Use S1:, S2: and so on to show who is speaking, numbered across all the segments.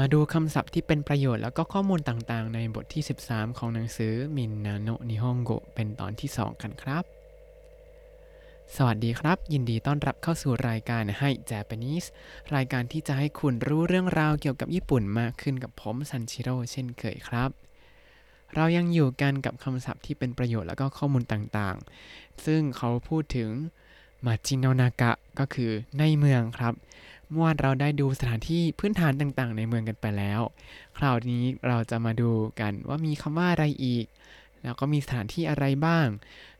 S1: มาดูคำศัพท์ที่เป็นประโยชน์แล้วก็ข้อมูลต่างๆ ในบทที่ 13 ของหนังสือมินนาโนนิฮงโกเป็นตอนที่ 2 กันครับ สวัสดีครับ ยินดีต้อนรับเข้าสู่รายการให้ Japanese รายการที่จะให้คุณรู้เรื่องราวเกี่ยวกับญี่ปุ่นมากขึ้นกับผมซันชิโร่เช่นเคยครับ เรายังอยู่กันกับคำศัพท์ที่เป็นประโยชน์แล้วก็ข้อมูลต่างๆ ซึ่งเขาพูดถึงมาจิโนนากะก็คือในเมืองครับ เมื่อวานเราได้ดูสถานที่พื้นฐานต่างๆ ในเมืองกันไปแล้ว คราวนี้เราจะมาดูกันว่ามีคำว่าอะไรอีก แล้วก็มีสถานที่อะไรบ้าง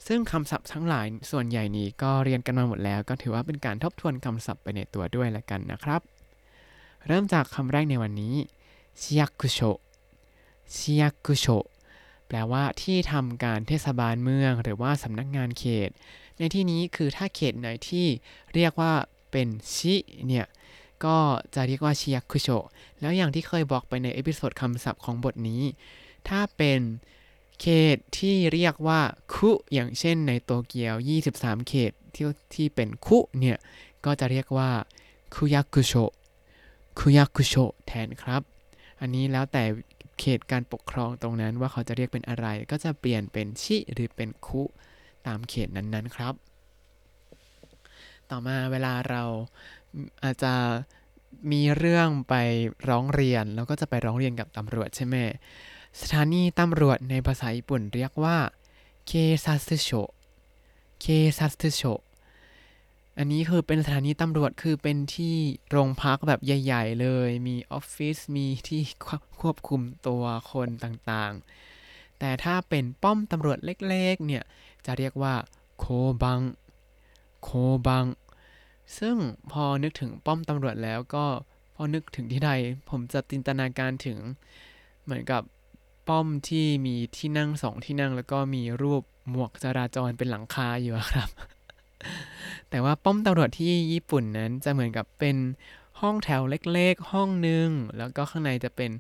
S1: ซึ่งคำศัพท์ทั้งหลายส่วนใหญ่นี้ก็เรียนกันมาหมดแล้ว ก็ถือว่าเป็นการทบทวนคำศัพท์ไปในตัวด้วยละกันนะครับ เริ่มจากคำแรกในวันนี้ชิยักุโชชิยักุโชแปลว่าที่ทำการเทศบาลเมือง หรือว่าสำนักงานเขต ในที่นี้คือถ้าเขตไหนที่เรียกว่าเป็น 市 เนี่ย ก็จะเรียกว่าชิยักุโชแล้วอย่างที่เคยบอกไปใน episode คำศัพท์ของบทนี้ ถ้าเป็นเขตที่เรียกว่า 区 อย่างเช่นในโตเกียว 23 เขตที่ที่เป็น 区 เนี่ยก็จะเรียกว่า 区役所 区役所 แทนครับ อันนี้แล้วแต่เขตการปกครองตรงนั้นว่าเขาจะเรียกเป็นอะไร ก็จะเปลี่ยนเป็น 市 หรือเป็น 区ตามเขตนั้นๆครับ ต่อมาเวลาเรา อาจจะมีเรื่องไปร้องเรียน แล้วก็จะไปร้องเรียนกับตำรวจใช่ไหมสถานีตำรวจในภาษาญี่ปุ่นเรียกว่าเคซัสโชเคซัสโชอันนี้คือเป็นสถานีตำรวจคือเป็นที่โรงพักแบบใหญ่ ๆ เลย มีออฟฟิศมีที่ควบคุมตัวคนต่างๆ แต่ถ้าเป็นป้อมตำรวจเล็กๆ เนี่ย จะเรียกว่าโคบังโคบัง ซึ่งพอนึกถึงป้อมตำรวจแล้วก็พอนึกถึงที่ใดผมจะจินตนาการถึงเหมือนกับป้อมที่มีที่นั่งสองที่นั่ง แล้วก็มีรูปหมวกจราจรเป็นหลังคาอยู่ครับ แต่ว่าป้อมตำรวจที่ญี่ปุ่นนั้นจะเหมือนกับเป็นห้องแถวเล็กๆ ห้องหนึ่งแล้วก็ข้างในจะเป็น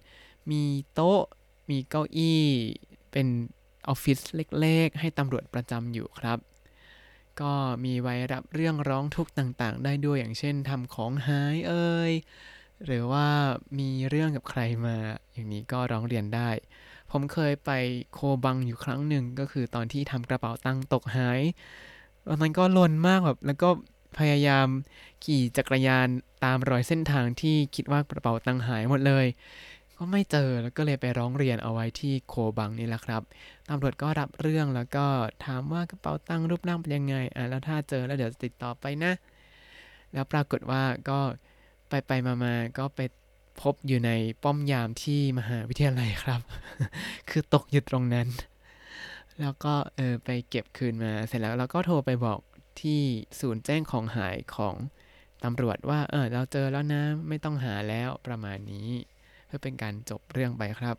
S1: มีโต๊ะ มีเก้าอี้ เป็นออฟฟิศเล็กๆ ให้ตำรวจประจำอยู่ครับ ก็มีไว้รับเรื่องร้องทุกข์ต่างๆ ได้ด้วยอย่างเช่นทำของหายเอ่ยหรือว่ามีเรื่องกับใครมา อย่างนี้ก็ร้องเรียนได้ ผมเคยไปโคบังอยู่ครั้งหนึ่งก็คือตอนที่ทำกระเป๋าตังค์ตกหายตอนนั้นก็ลนมากแบบแล้วก็พยายามขี่จักรยานตามรอยเส้นทางที่คิดว่ากระเป๋าตังค์หายหมดเลย ก็ไม่เจอแล้วก็เลยไปร้องเรียนเอาไว้ที่โคบังนี่แหละครับตำรวจก็รับเรื่องแล้วก็ถามว่ากระเป๋าตังค์รูปร่างเป็นยังไงอะแล้วถ้าเจอแล้วเดี๋ยวจะติดต่อไปนะ แล้วปรากฏว่าก็ไปไปมามาก็ไปพบอยู่ในป้อมยามที่มหาวิทยาลัยครับ คือตกอยู่ตรงนั้น แล้วก็เออไปเก็บคืนมาเสร็จแล้วเราก็โทรไปบอกที่ศูนย์แจ้งของหายของตำรวจว่าเออเราเจอแล้วนะไม่ต้องหาแล้วประมาณนี้ เพื่อเป็นการจบเรื่องไปครับ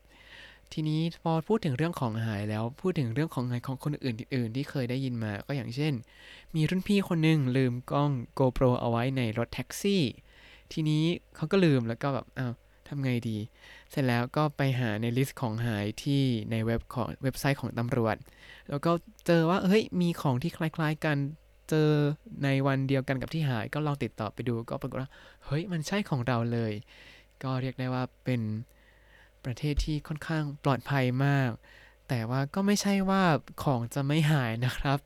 S1: ทีนี้พอพูดถึงเรื่องของหายแล้วพูดถึงเรื่องของหายของคนอื่นๆที่เคยได้ยินมาก็อย่างเช่น มีรุ่นพี่คนหนึ่งลืมกล้อง GoPro เอาไว้ในรถแท็กซี่ ทีนี้เขาก็ลืมแล้วก็แบบอ้าวทำไงดี เสร็จแล้วก็ไปหาใน list ของหายที่ในเว็บของเว็บไซต์ของตำรวจ แล้วก็เจอว่าเฮ้ยมีของที่คล้ายๆกันเจอในวันเดียวกันกับที่หายก็ลองติดต่อไปดูก็ปรากฏว่าเฮ้ยมันใช่ของเราเลย ก็เรียกได้ว่าเป็นประเทศที่ค่อนข้างปลอดภัยมาก แต่ว่าก็ไม่ใช่ว่าของจะไม่หายนะครับ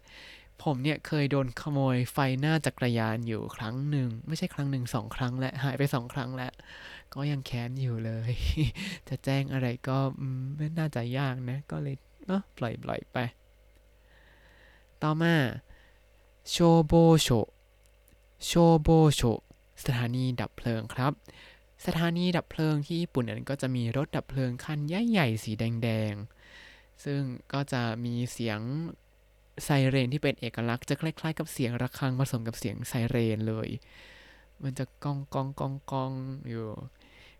S1: ผมเนี่ยเคยโดนขโมยไฟหน้าจักรยานอยู่ครั้งหนึ่ง ไม่ใช่ครั้งหนึ่งสองครั้งและหายไปสองครั้งแล้ว ก็ยังแค้นอยู่เลย จะแจ้งอะไรก็ไม่น่าจะยากนะ ก็เลยเนาะปล่อยปล่อยไป ต่อมาโชโบโชโชโบโชสถานีดับเพลิงครับ สถานีดับเพลิงที่ญี่ปุ่นนั้นก็จะมีรถดับเพลิงคันใหญ่ๆสีแดงๆ ซึ่งก็จะมีเสียงไซเรนที่เป็นเอกลักษณ์จะคล้ายๆ กับเสียงระฆังผสมกับเสียงไซเรนเลย มันจะกองกองกองกองอยู่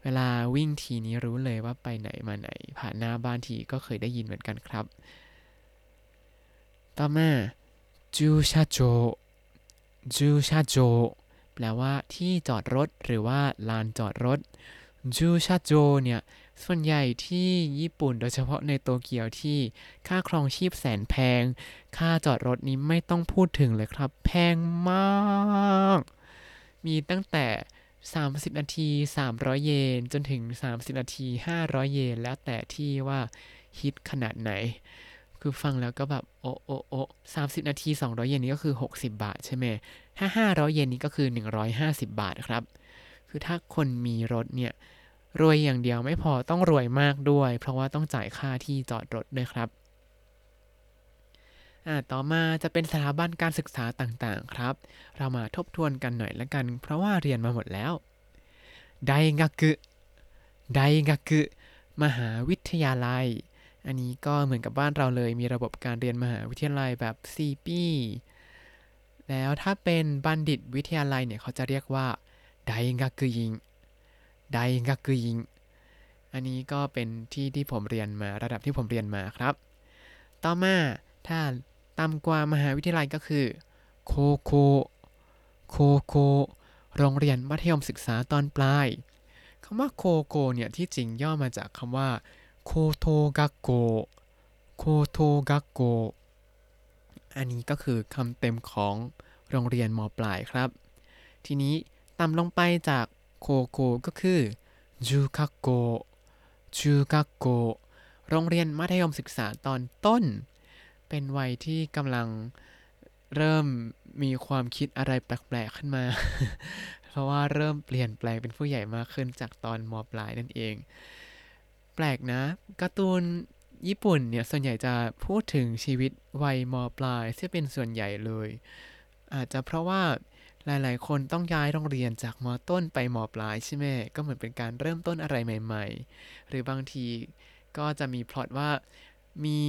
S1: เวลาวิ่งทีนี้รู้เลยว่าไปไหนมาไหน ผ่านหน้าบ้านทีก็เคยได้ยินเหมือนกันครับ ต่อมาจูชาโจจูชาโจ แปลว่าที่จอดรถหรือว่าลานจอดรถจูชาโจเนี่ย ส่วนใหญ่ที่ญี่ปุ่นโดยเฉพาะในโตเกียวที่ค่าครองชีพแสนแพง ค่าจอดรถนี้ไม่ต้องพูดถึงเลยครับ แพงมาก มีตั้งแต่ 30 นาที 300 เยน จนถึง 30 นาที 500 เยน แล้วแต่ที่ว่าฮิตขนาดไหน คือฟังแล้วก็แบบ โอ้โอ้โอ้30นาที 200 เยนนี้ก็คือ 60 บาทใช่ไหม ถ้า 500 เยนนี้ก็คือ 150 บาทครับ คือถ้าคนมีรถเนี่ยรวยอย่างเดียวไม่พอต้องรวยมากด้วย เพราะว่าต้องจ่ายค่าที่จอดรถด้วยครับต่อมาจะเป็นสถาบันการศึกษาต่างๆครับ เรามาทบทวนกันหน่อยละกัน เพราะว่าเรียนมาหมดแล้วไดงากุไดงากุมหาวิทยาลัย อันนี้ก็เหมือนกับบ้านเราเลยมีระบบการเรียนมหาวิทยาลัยแบบ 4 ปี แล้วถ้าเป็นบัณฑิตวิทยาลัยเนี่ยเขาจะเรียกว่าไดงากุยิงไดงากุยิงอันนี้ก็เป็นที่ที่ผมเรียนมาระดับที่ผมเรียนมาครับ ต่อมาถ้าต่ำกว่ามหาวิทยาลัยก็คือโคโคโคโคโรงเรียนมัธยมศึกษาตอนปลายคำว่าโคโกเนี่ยที่จริงย่อมาจากคำว่าโคโทกักโกโคโทกักโก อันนี้ก็คือคำเต็มของโรงเรียนมปลายครับ ทีนี้ต่ำลงไปจากโคโกก็คือจูกักโกจูกักโกโรงเรียนมัธยมศึกษาตอนต้น เป็นวัยที่กำลังเริ่มมีความคิดอะไรแปลกๆขึ้นมา เพราะว่าเริ่มเปลี่ยนแปลงเป็นผู้ใหญ่มากขึ้นจากตอนมปลายนั่นเอง แปลกนะการ์ตูน ญี่ปุ่นเนี่ยส่วนใหญ่จะพูดถึงชีวิตวัยมปลายที่เป็นส่วนใหญ่เลย อาจจะเพราะว่าหลาย ๆ คนต้องย้ายโรงเรียนจากมต้นไปมปลายใช่ไหมก็เหมือนเป็นการเริ่มต้นอะไรใหม่ ๆ หรือบางทีก็จะมีพล็อตว่ามี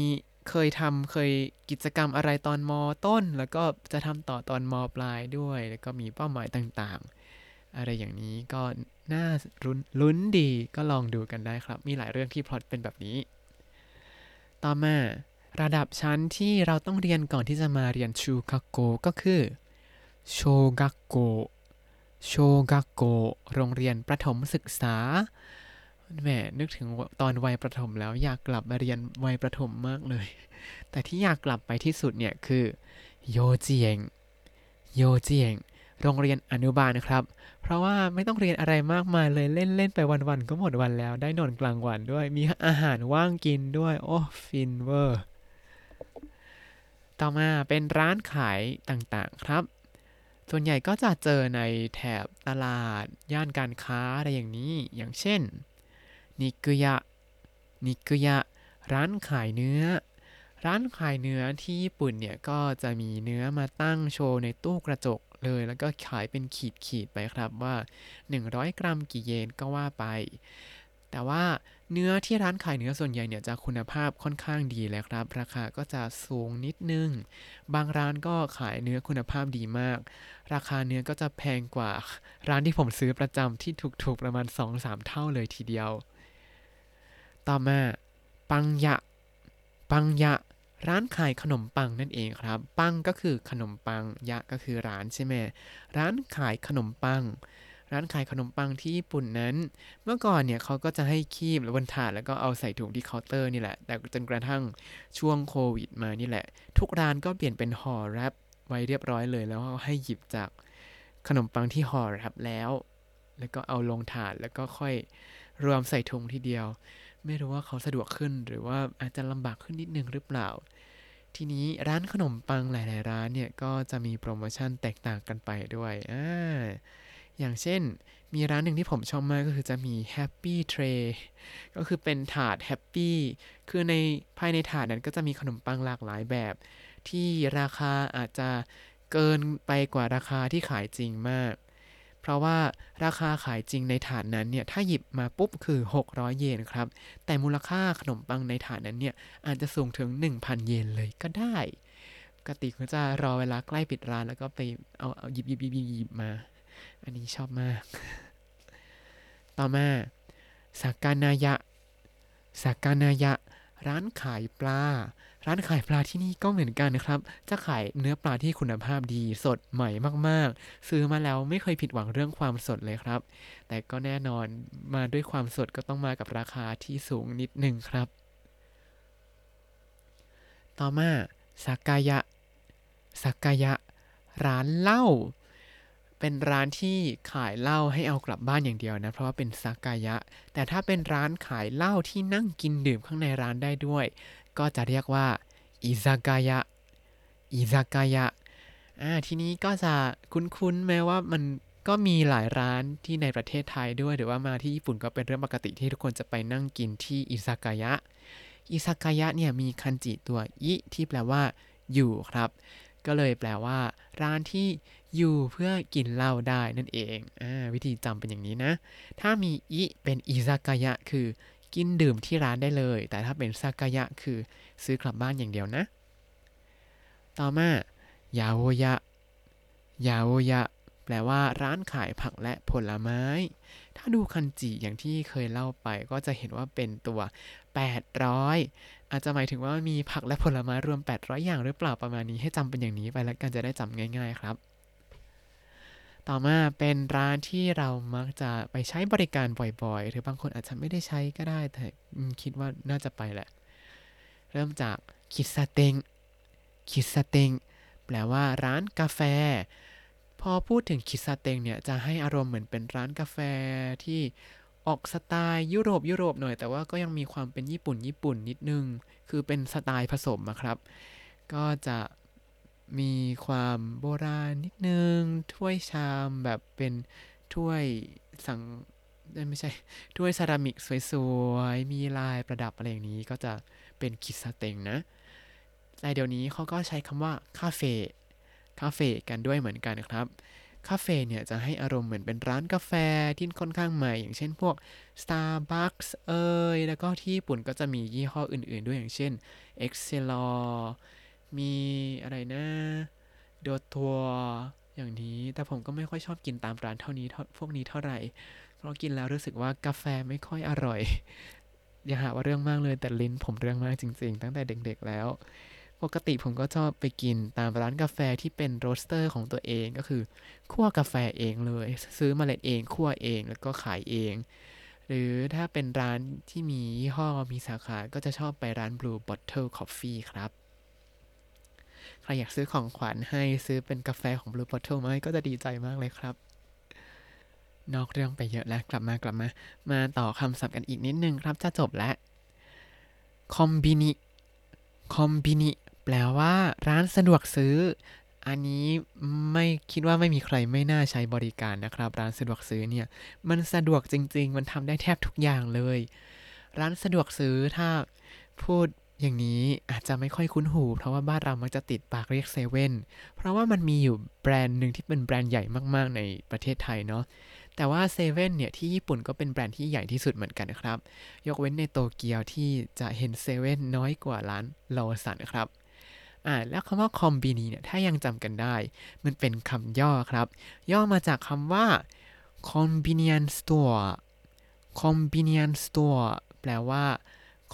S1: เคยทำเคยกิจกรรมอะไรตอนมต้น แล้วก็จะทำต่อตอนมปลายด้วย แล้วก็มีเป้าหมายต่างๆ อะไรอย่างนี้ก็น่ารุนลุ้นดีก็ลองดูกันได้ครับ มีหลายเรื่องที่พล็อตเป็นแบบนี้ ต่อมาระดับชั้นที่เราต้องเรียนก่อนที่จะมาเรียนชูกักโกก็คือโชกักโกโชกักโกโรงเรียนประถมศึกษาแหมนึกถึงตอนวัยประถมแล้วอยากกลับมาเรียนวัยประถมมากเลย แต่ที่อยากกลับไปที่สุดเนี่ยคือโยเจียงโยเจียง โรงเรียนอนุบาลนะครับ เพราะว่าไม่ต้องเรียนอะไรมากมายเลยเล่นเล่นไปวันๆก็หมดวันแล้ว ได้นอนกลางวันด้วย มีอาหารว่างกินด้วย โอ้ฟินเวอร์ ต่อมาเป็นร้านขายต่างๆครับ ส่วนใหญ่ก็จะเจอในแถบตลาด ย่านการค้าอะไรอย่างนี้ อย่างเช่น นิกุยะ นิกุยะ ร้านขายเนื้อร้านขายเนื้อที่ญี่ปุ่นเนี่ยก็จะมีเนื้อมาตั้งโชว์ในตู้กระจก เลย แล้วก็ขายเป็นขีดขีดไปครับว่า 100 กรัมกี่เยนก็ว่าไป แต่ว่าเนื้อที่ร้านขายเนื้อส่วนใหญ่เนี่ยจะคุณภาพค่อนข้างดีเลยครับ ราคาก็จะสูงนิดนึง บางร้านก็ขายเนื้อคุณภาพดีมาก ราคาเนื้อก็จะแพงกว่าร้านที่ผมซื้อประจำที่ถูกๆประมาณ 2-3 เท่าเลยทีเดียว ต่อมา ปังยะ ปังยะ ร้านขายขนมปังนั่นเองครับ ปังก็คือขนมปัง ยะก็คือร้านใช่ไหมร้านขายขนมปัง ร้านขายขนมปังที่ญี่ปุ่นนั้น เมื่อก่อนเนี่ยเขาก็จะให้คีบบนถาดแล้วก็เอาใส่ถุงที่เคาน์เตอร์นี่แหละ แต่จนกระทั่งช่วงโควิดมานี่แหละ ทุกร้านก็เปลี่ยนเป็นห่อแรปไว้เรียบร้อยเลยแล้วให้หยิบจากขนมปังที่ห่อแรปแล้ว แล้วก็เอาลงถาดแล้วก็ค่อยรวมใส่ถุงทีเดียว ไม่รู้ว่าเขาสะดวกขึ้นหรือว่าอาจจะลำบากขึ้นนิดนึงหรือเปล่า ทีนี้ร้านขนมปังหลายๆร้านเนี่ยก็จะมีโปรโมชั่นแตกต่างกันไปด้วยอ่าอย่างเช่นมีร้านหนึ่งที่ผมชอบมากก็คือจะมี Happy Tray ก็คือเป็นถาด Happy คือในภายในถาดนั้นก็จะมีขนมปังหลากหลายแบบ ที่ราคาอาจจะเกินไปกว่าราคาที่ขายจริงมาก เพราะว่าราคาขายจริงในถาดนั้นเนี่ยถ้าหยิบมาปุ๊บคือ 600 เยนครับ แต่มูลค่าขนมปังในถาดนั้นเนี่ยอาจจะสูงถึง 1,000 เยนเลยก็ได้ปกติก็จะรอเวลาใกล้ปิดร้านแล้วก็ไปเอาเอาหยิบหยิบหยิบหยิบมา อันนี้ชอบมาก ต่อมาสากานายะสากานายะ ร้านขายปลา ร้านขายปลาที่นี่ก็เหมือนกันนะครับ จะขายเนื้อปลาที่คุณภาพดีสดใหม่มากๆ ซื้อมาแล้วไม่เคยผิดหวังเรื่องความสดเลยครับ แต่ก็แน่นอนมาด้วยความสดก็ต้องมากับราคาที่สูงนิดหนึ่งครับ ต่อมาสักกายะสักกายะ ร้านเหล้าเป็นร้านที่ขายเหล้าให้เอากลับบ้านอย่างเดียวนะ เพราะว่าเป็นซากายะ แต่ถ้าเป็นร้านขายเหล้าที่นั่งกินดื่มข้างในร้านได้ด้วย ก็จะเรียกว่าอิซากายะอิซากายะอ่าทีนี้ก็จะคุ้นๆแม้ว่ามันก็มีหลายร้านที่ในประเทศไทยด้วย หรือว่ามาที่ญี่ปุ่นก็เป็นเรื่องปกติที่ทุกคนจะไปนั่งกินที่อิซากายะอิซากายะเนี่ยมีคันจิตัวอิที่แปลว่า อยู่ครับ ก็เลยแปลว่า ร้านที่อยู่เพื่อกินเหล้าได้นั่นเองอวิธีจำเป็นอย่างนี้นะ ถ้ามีอิเป็นอิซากายะคือ กินดื่มที่ร้านได้เลย แต่ถ้าเป็นซากายะคือซื้อกลับบ้านอย่างเดียวนะ ต่อมายาโอยะ ยาโอยะ แปลว่าร้านขายผักและผลไม้ ถ้าดูคันจิอย่างที่เคยเล่าไปก็จะเห็นว่าเป็นตัว 800 อาจจะหมายถึงว่ามีผักและผลไม้รวม 800 อย่างหรือเปล่าประมาณนี้ให้จำเป็นอย่างนี้ไปแล้วกันจะได้จำง่าย ๆ ครับ ต่อมาเป็นร้านที่เรามักจะไปใช้บริการบ่อยๆ หรือบางคนอาจจะไม่ได้ใช้ก็ได้ แต่คิดว่าน่าจะไปแหละ เริ่มจากคิสเตงคิสเตงแปลว่าร้านกาแฟ พอพูดถึงคิสเตงเนี่ยจะให้อารมณ์เหมือนเป็นร้านกาแฟที่ออกสไตล์ยุโรปยุโรปหน่อย แต่ว่าก็ยังมีความเป็นญี่ปุ่นญี่ปุ่นนิดนึง คือเป็นสไตล์ผสมครับ ก็จะ มีความโบราณนิดนึง ถ้วยชามแบบเป็นถ้วยสังไม่ใช่ถ้วยเซรามิกสวยๆ มีลายประดับอะไรอย่างนี้ก็จะเป็นคิสเต็งนะแต่เดี๋ยวนี้เขาก็ใช้คำว่าคาเฟ่คาเฟ่กันด้วยเหมือนกันครับ คาเฟ่เนี่ยจะให้อารมณ์เหมือนเป็นร้านกาแฟที่ค่อนข้างใหม่ อย่างเช่นพวก Starbucks เอ่ยแล้วก็ที่ญี่ปุ่นก็จะมียี่ห้ออื่นๆ ด้วยอย่างเช่น Excelor มีอะไรนะโดทัวอย่างนี้ แต่ผมก็ไม่ค่อยชอบกินตามร้านเท่านี้พวกนี้เท่าไหร่ เพราะกินแล้วรู้สึกว่ากาแฟไม่ค่อยอร่อย อย่าหาว่าเรื่องมากเลยแต่ลิ้นผมเรื่องมากจริง ๆ ตั้งแต่เด็กๆแล้ว ปกติผมก็ชอบไปกินตามร้านกาแฟที่เป็น roaster ของตัวเองก็คือคั่วกาแฟเองเลย ซื้อเมล็ดเองคั่วเองแล้วก็ขายเอง หรือถ้าเป็นร้านที่มียี่ห้อมีสาขาก็จะชอบไปร้าน Blue Bottle Coffee ครับ ใครอยากซื้อของขวัญให้ซื้อเป็นกาแฟของ Blue Bottle มาให้ก็จะดีใจมากเลยครับ นอกเรื่องไปเยอะแล้วกลับมากลับมา มาต่อคำศัพท์กันอีกนิดนึงครับ จะจบแล้วคอมบินิคอมบินิแปลว่าร้านสะดวกซื้อ อันนี้ไม่คิดว่าไม่มีใครไม่น่าใช้บริการนะครับ ร้านสะดวกซื้อเนี่ย มันสะดวกจริง ๆ มันทำได้แทบทุกอย่างเลย ร้านสะดวกซื้อถ้าพูด อย่างนี้อาจจะไม่ค่อยคุ้นหู เพราะว่าบ้านเรามักจะติดปากเรียกเซเว่นเพราะว่ามันมีอยู่แบรนด์หนึ่งที่เป็นแบรนด์ใหญ่มากๆ ในประเทศไทยเนาะแต่ว่าเซเว่นเนี่ยที่ญี่ปุ่นก็เป็นแบรนด์ที่ใหญ่ที่สุดเหมือนกันนะครับ ยกเว้นในโตเกียวที่จะเห็นเซเว่นน้อยกว่าร้านโลสันครับอ่าแล้วคำว่าคอมบินีเนี่ยถ้ายังจำกันได้ มันเป็นคำย่อครับ ย่อมาจากคำว่า convenience store convenience store แปลว่า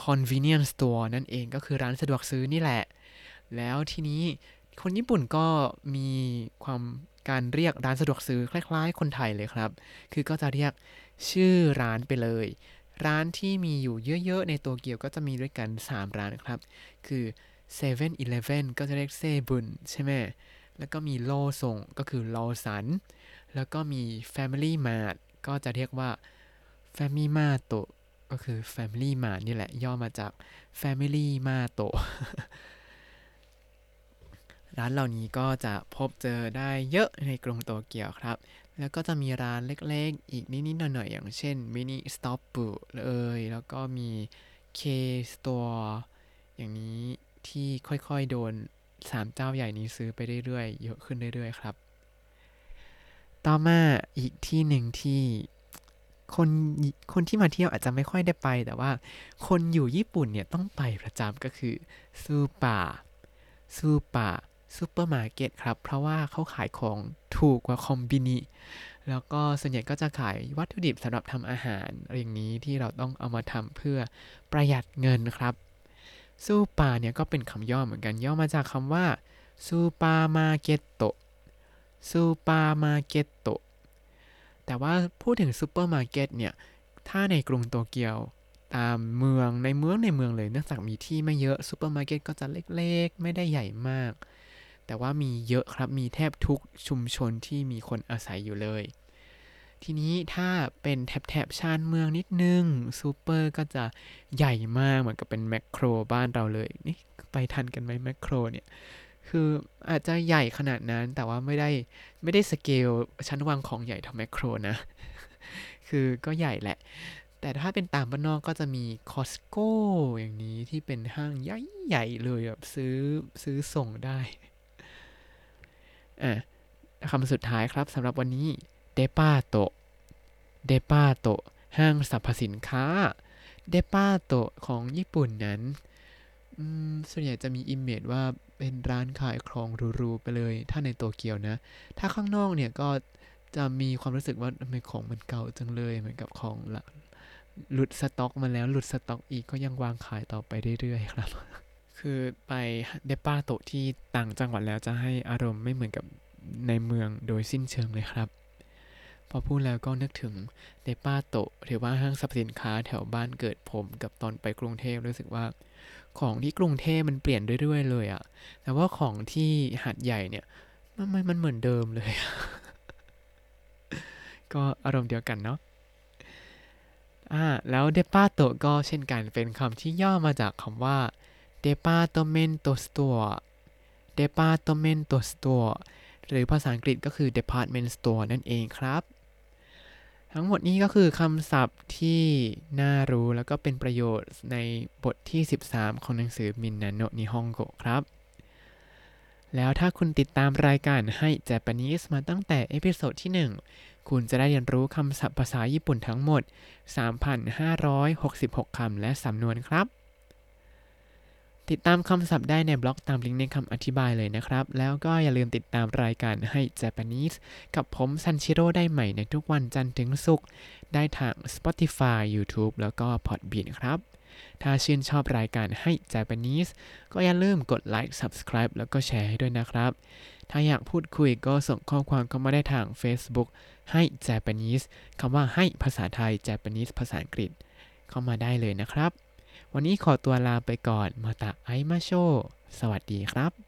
S1: convenience store นั่นเองก็คือร้านสะดวกซื้อนี่แหละ แล้วทีนี้คนญี่ปุ่นก็มีความการเรียกร้านสะดวกซื้อคล้ายๆ คนไทยเลยครับ คือก็จะเรียกชื่อร้านไปเลย ร้านที่มีอยู่เยอะๆ ในโตเกียวก็จะมีด้วยกัน 3 ร้านครับ คือ7 e เ e ่ e อก็จะเรียกเซบุนใช่ไหม แล้วก็มีโลส่งก็คือโลสัน แล้วก็มี Family Mart ก็จะเรียกว่า Family Mart ก็คือ Family Mart นี่แหละ ย่อมาจาก Family Mart ร้านเหล่านี้ก็จะพบเจอได้เยอะในกรุงโตเกียวครับ แล้วก็จะมีร้านเล็กๆ อีกนิดๆหน่อยๆ อย่างเช่นมินิสต็อปปูเลย แล้วก็มี K Store อย่างนี้ที่ค่อยๆ โดนสามเจ้าใหญ่นี้ซื้อไปเรื่อยๆ เยอะขึ้นเรื่อยๆ ครับ ต่อมาอีกที่หนึ่งที่ คนคนที่มาเที่ยวอาจจะไม่ค่อยได้ไป แต่ว่าคนอยู่ญี่ปุ่นเนี่ยต้องไปประจำก็คือスーパー スーパー ซูเปอร์มาร์เก็ตครับ เพราะว่าเขาขายของถูกกว่าコンビニแล้วก็ส่วนใหญ่ก็จะขายวัตถุดิบสำหรับทำอาหารอย่างนี้ที่เราต้องเอามาทำเพื่อประหยัดเงินครับスーパー เนี่ยก็เป็นคำย่อเหมือนกันย่อมาจากคำว่าスーパーマーケットスーパーマーケット แต่ว่าพูดถึงซูเปอร์มาร์เก็ตเนี่ย ถ้าในกรุงโตเกียวตามเมืองในเมืองในเมืองเลยเนื่องจากมีที่ไม่เยอะซูเปอร์มาร์เก็ตก็จะเล็กๆ ไม่ได้ใหญ่มาก แต่ว่ามีเยอะครับมีแทบทุกชุมชนที่มีคนอาศัยอยู่เลย ทีนี้ถ้าเป็นแถบแถบชานเมืองนิดนึงซูเปอร์ก็จะใหญ่มากเหมือนกับเป็นแมคโครบ้านเราเลยนี่ไปทันกันไหมแมคโครเนี่ย คืออาจจะใหญ่ขนาดนั้นแต่ว่าไม่ได้ไม่ได้สเกลชั้นวางของใหญ่เท่าแมคโครนะ คือก็ใหญ่แหละ แต่ถ้าเป็นตามบ้านนอกก็จะมีคอสโก้อย่างนี้ที่เป็นห้างใหญ่ๆเลยแบบซื้อซื้อส่งได้อะคำสุดท้ายครับสำหรับวันนี้เดปาโตเดปาโตห้างสรรพสินค้าデパートของญี่ปุ่นนั้นส่วนใหญ่จะมี image ว่า เป็นร้านขายของหรูๆไปเลย ถ้าในโตเกียวนะ ถ้าข้างนอกเนี่ยก็จะมีความรู้สึกว่าทำไมของมันเก่าจังเลยเหมือนกับของหลุดสต็อกมาแล้วหลุดสต็อกอีกก็ยังวางขายต่อไปเรื่อยๆครับ คือไปデパートที่ต่างจังหวัดแล้วจะให้อารมณ์ไม่เหมือนกับในเมืองโดยสิ้นเชิงเลยครับ พอพูดแล้วก็นึกถึงเดป้าโตหรือว่าห้างสรรพสินค้าแถวบ้านเกิดผมกับตอนไปกรุงเทพรู้สึกว่า ของที่กรุงเทพมันเปลี่ยนเรื่อยๆเลยอะแต่ว่าของที่หาดใหญ่เนี่ยมันมันมันเหมือนเดิมเลย ก็อารมณ์เดียวกันเนาะอ่าแล้วเดปาโตก็เช่นกันเป็นคำที่ย่อมาจากคำว่า department store department store หรือภาษาอังกฤษก็คือ department store นั่นเองครับ ทั้งหมดนี้ก็คือคำศัพท์ที่น่ารู้แล้วก็เป็นประโยชน์ในบทที่ 13 ของหนังสือみんなの日本語ครับ แล้วถ้าคุณติดตามรายการให้ Japanese มาตั้งแต่ episode ที่ 1 คุณจะได้เรียนรู้คำศัพท์ภาษาญี่ปุ่นทั้งหมด 3,566 คำและสำนวนครับ ติดตามคำศัพท์ได้ในบล็อกตามลิงก์ในคำอธิบายเลยนะครับ แล้วก็อย่าลืมติดตามรายการให้ Japanese กับผมซันชิโร่ได้ใหม่ในทุกวันจันทร์ถึงศุกร์ได้ทาง Spotify YouTube แล้วก็ Podbean ครับ ถ้าชื่นชอบรายการให้ Japanese ก็อย่าลืมกดไลค์ Subscribe แล้วก็แชร์ให้ด้วยนะครับ ถ้าอยากพูดคุยก็ส่งข้อความเข้ามาได้ทาง Facebook ให้ Japanese คำว่าให้ภาษาไทย Japanese ภาษาอังกฤษ เข้ามาได้เลยนะครับ วันนี้ขอตัวลาไปก่อนมาตะไอมาโช สวัสดีครับ